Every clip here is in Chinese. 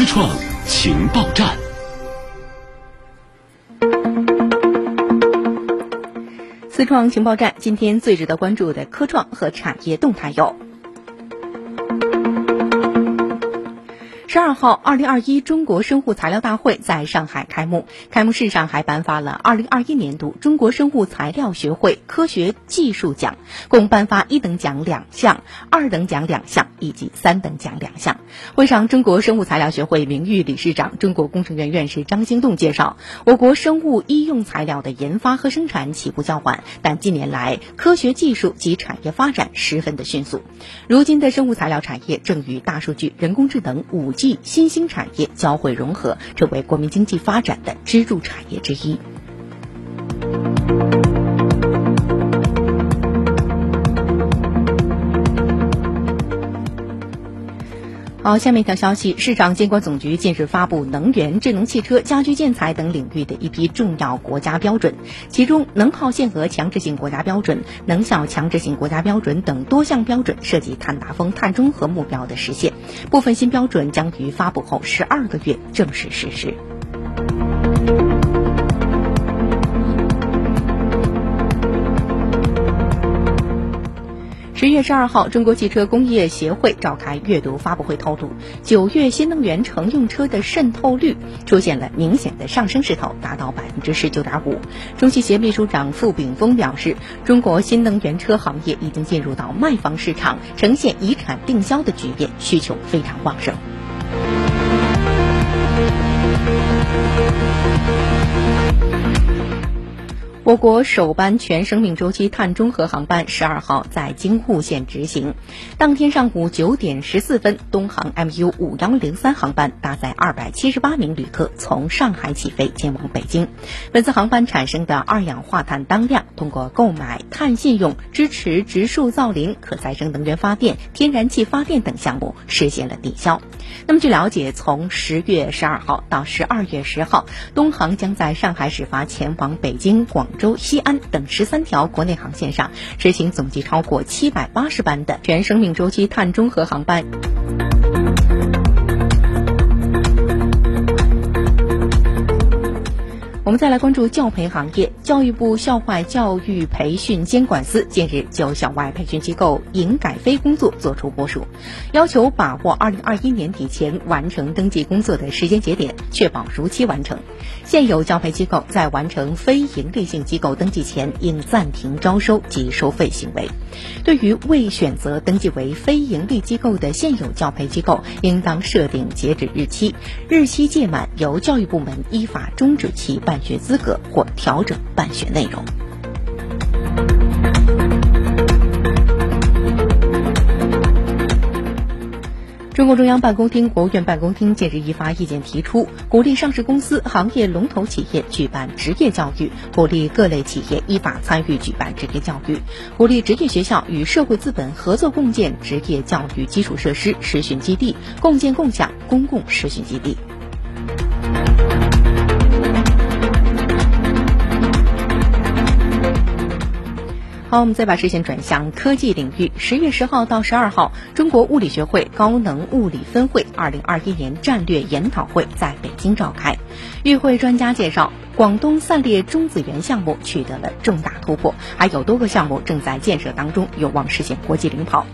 思创情报站，思创情报站，今天最值得关注的科创和产业动态有。十二号，二零二一中国生物材料大会在上海开幕。开幕式上还颁发了二零二一年度中国生物材料学会科学技术奖，共颁发一等奖两项、二等奖两项以及三等奖两项。会上，中国生物材料学会名誉理事长、中国工程院院士张兴栋介绍，我国生物医用材料的研发和生产起步较晚，但近年来科学技术及产业发展十分的迅速。如今的生物材料产业正与大数据、人工智能、五。新兴产业交汇融合，成为国民经济发展的支柱产业之一。好，下面一条消息：市场监管总局近日发布能源、智能汽车、家居建材等领域的一批重要国家标准，其中能耗限额强制性国家标准、能效强制性国家标准等多项标准涉及碳达峰、碳中和目标的实现。部分新标准将于发布后十二个月正式实施。十月十二号，中国汽车工业协会召开阅读发布会，透露，九月新能源乘用车的渗透率出现了明显的上升势头，达到百分之十九点五。中汽协秘书长傅炳峰表示，中国新能源车行业已经进入到卖方市场，呈现以产定销的局面，需求非常旺盛。我国首班全生命周期碳中和航班十二号在京沪线执行。当天上午九点十四分，东航 MU 五幺零三航班搭载二百七十八名旅客从上海起飞，前往北京。本次航班产生的二氧化碳当量，通过购买碳信用、支持植树造林、可再生能源发电、天然气发电等项目实现了抵消。那么，据了解，从十月十二号到十二月十号，东航将在上海始发前往北京、广。州、西安等十三条国内航线上执行总计超过七百八十班的全生命周期碳中和航班。我们再来关注教培行业。教育部校外教育培训监管司近日就校外培训机构营改非工作作出部署，要求把握二零二一年底前完成登记工作的时间节点，确保如期完成。现有教培机构在完成非营利性机构登记前，应暂停招收及收费行为。对于未选择登记为非营利机构的现有教培机构，应当设定截止日期，日期届满由教育部门依法终止其办。学资格或调整办学内容。中共中央办公厅、国务院办公厅近日一发意见，提出鼓励上市公司、行业龙头企业举办职业教育，鼓励各类企业依法参与举办职业教育，鼓励职业学校与社会资本合作共建职业教育基础设施实训基地，共建共享公共实训基地。好，我们再把视线转向科技领域。十月十号到十二号，中国物理学会高能物理分会二零二一年战略研讨会在北京召开。与会专家介绍，广东散裂中子源项目取得了重大突破，还有多个项目正在建设当中，有望实现国际领跑。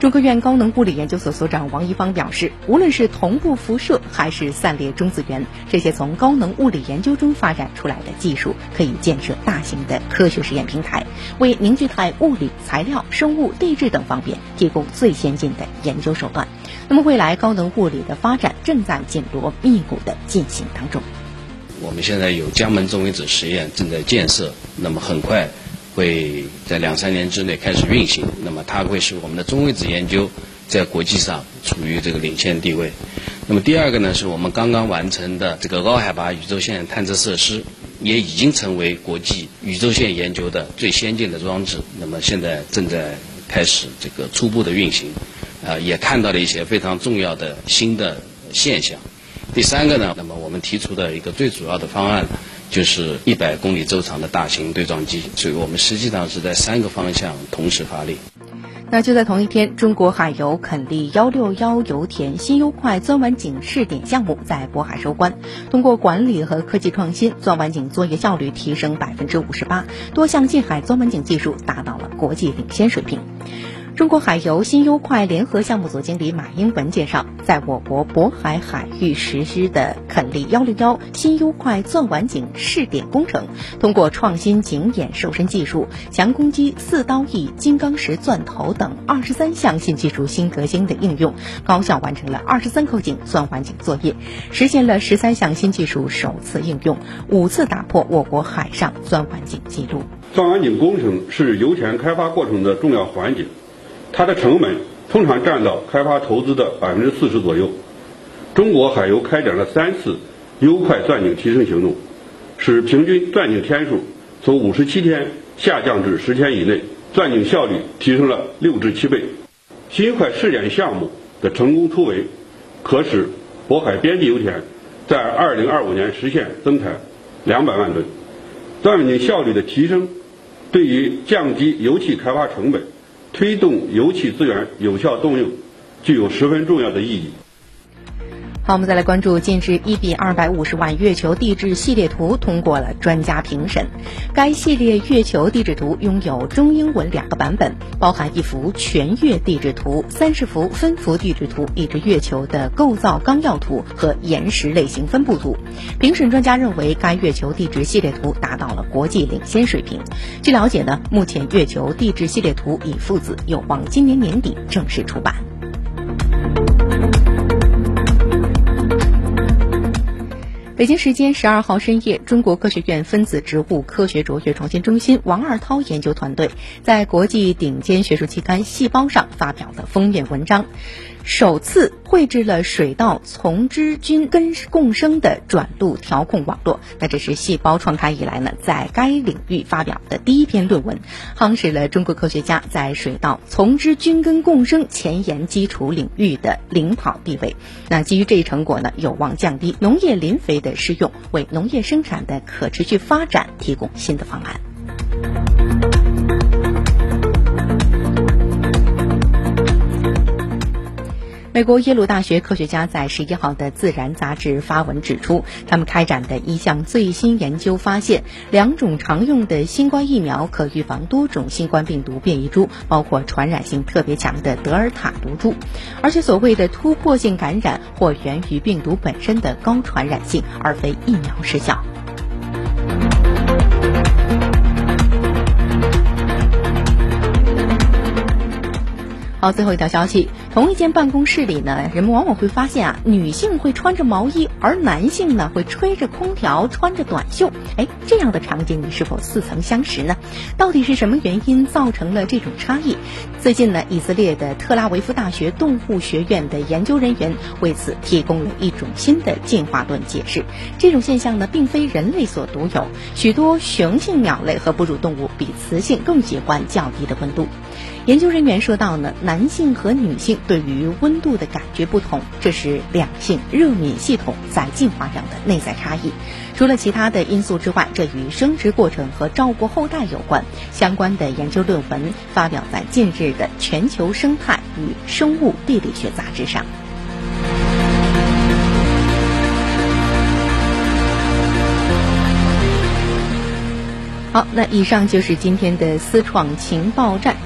中科院高能物理研究所所长王一芳表示，无论是同步辐射还是散裂中子源，这些从高能物理研究中发展出来的技术，可以建设大型的科学实验平台，为凝聚态物理、材料、生物、地质等方面提供最先进的研究手段。那么，未来高能物理的发展正在紧锣密鼓的进行当中。我们现在有江门中微子实验正在建设，那么很快。会在两三年之内开始运行，那么它会使我们的中微子研究在国际上处于这个领先地位。那么第二个呢，是我们刚刚完成的这个高海拔宇宙线探测设施，也已经成为国际宇宙线研究的最先进的装置。那么现在正在开始这个初步的运行，啊，也看到了一些非常重要的新的现象。第三个呢，那么我们提出的一个最主要的方案。就是一百公里周长的大型对撞机，所以我们实际上是在三个方向同时发力。那就在同一天，中国海油垦利幺六幺油田新优快钻完井试点项目在渤海收官。通过管理和科技创新，钻完井作业效率提升百分之五十八，多项近海钻完井技术达到了国际领先水平。中国海油新优快联合项目组经理马英文介绍，在我国渤海海域实施的垦利幺六幺新优快钻完井试点工程，通过创新井眼瘦身技术、强攻击四刀翼金刚石钻头等二十三项新技术新革新的应用，高效完成了二十三口井钻完井作业，实现了十三项新技术首次应用，五次打破我国海上钻完井记录。钻完井工程是油田开发过程的重要环节。它的成本通常占到开发投资的百分之四十左右。中国海油开展了三次优快钻井提升行动，使平均钻井天数从五十七天下降至十天以内，钻井效率提升了六至七倍。新优快试点项目的成功突围，可使渤海边际油田在二零二五年实现增产两百万吨。钻井效率的提升，对于降低油气开发成本。推动油气资源有效动用，具有十分重要的意义。好，我们再来关注近日一比二百五十万月球地质系列图通过了专家评审。该系列月球地质图拥有中英文两个版本，包含一幅全月地质图、三十幅分幅地质图、一支月球的构造纲要图和岩石类型分布图。评审专家认为，该月球地质系列图达到了国际领先水平。据了解呢，目前月球地质系列图已父子，有望今年年底正式出版。北京时间十二号深夜，中国科学院分子植物科学卓越创新中心王二涛研究团队在国际顶尖学术期刊《细胞》上发表的封面文章。首次绘制了水稻丛枝菌根共生的转录调控网络，那这是细胞创刊以来呢，在该领域发表的第一篇论文，夯实了中国科学家在水稻丛枝菌根共生前沿基础领域的领跑地位。那基于这一成果呢，有望降低农业磷肥的施用，为农业生产的可持续发展提供新的方案。美国耶鲁大学科学家在十一号的《自然》杂志发文指出，他们开展的一项最新研究发现，两种常用的新冠疫苗可预防多种新冠病毒变异株，包括传染性特别强的德尔塔毒株，而且所谓的突破性感染或源于病毒本身的高传染性，而非疫苗失效。好，最后一条消息。同一间办公室里呢，人们往往会发现啊，女性会穿着毛衣，而男性呢会吹着空调，穿着短袖。哎，这样的场景你是否似曾相识呢？到底是什么原因造成了这种差异？最近呢，以色列的特拉维夫大学动物学院的研究人员为此提供了一种新的进化论解释。这种现象呢，并非人类所独有，许多雄性鸟类和哺乳动物比雌性更喜欢较低的温度。研究人员说到呢，男性和女性对于温度的感觉不同，这是两性热敏系统在进化上的内在差异。除了其他的因素之外，这与生殖过程和照顾后代有关。相关的研究论文发表在近日的《全球生态与生物地理学杂志》上。好，那以上就是今天的思创情报站。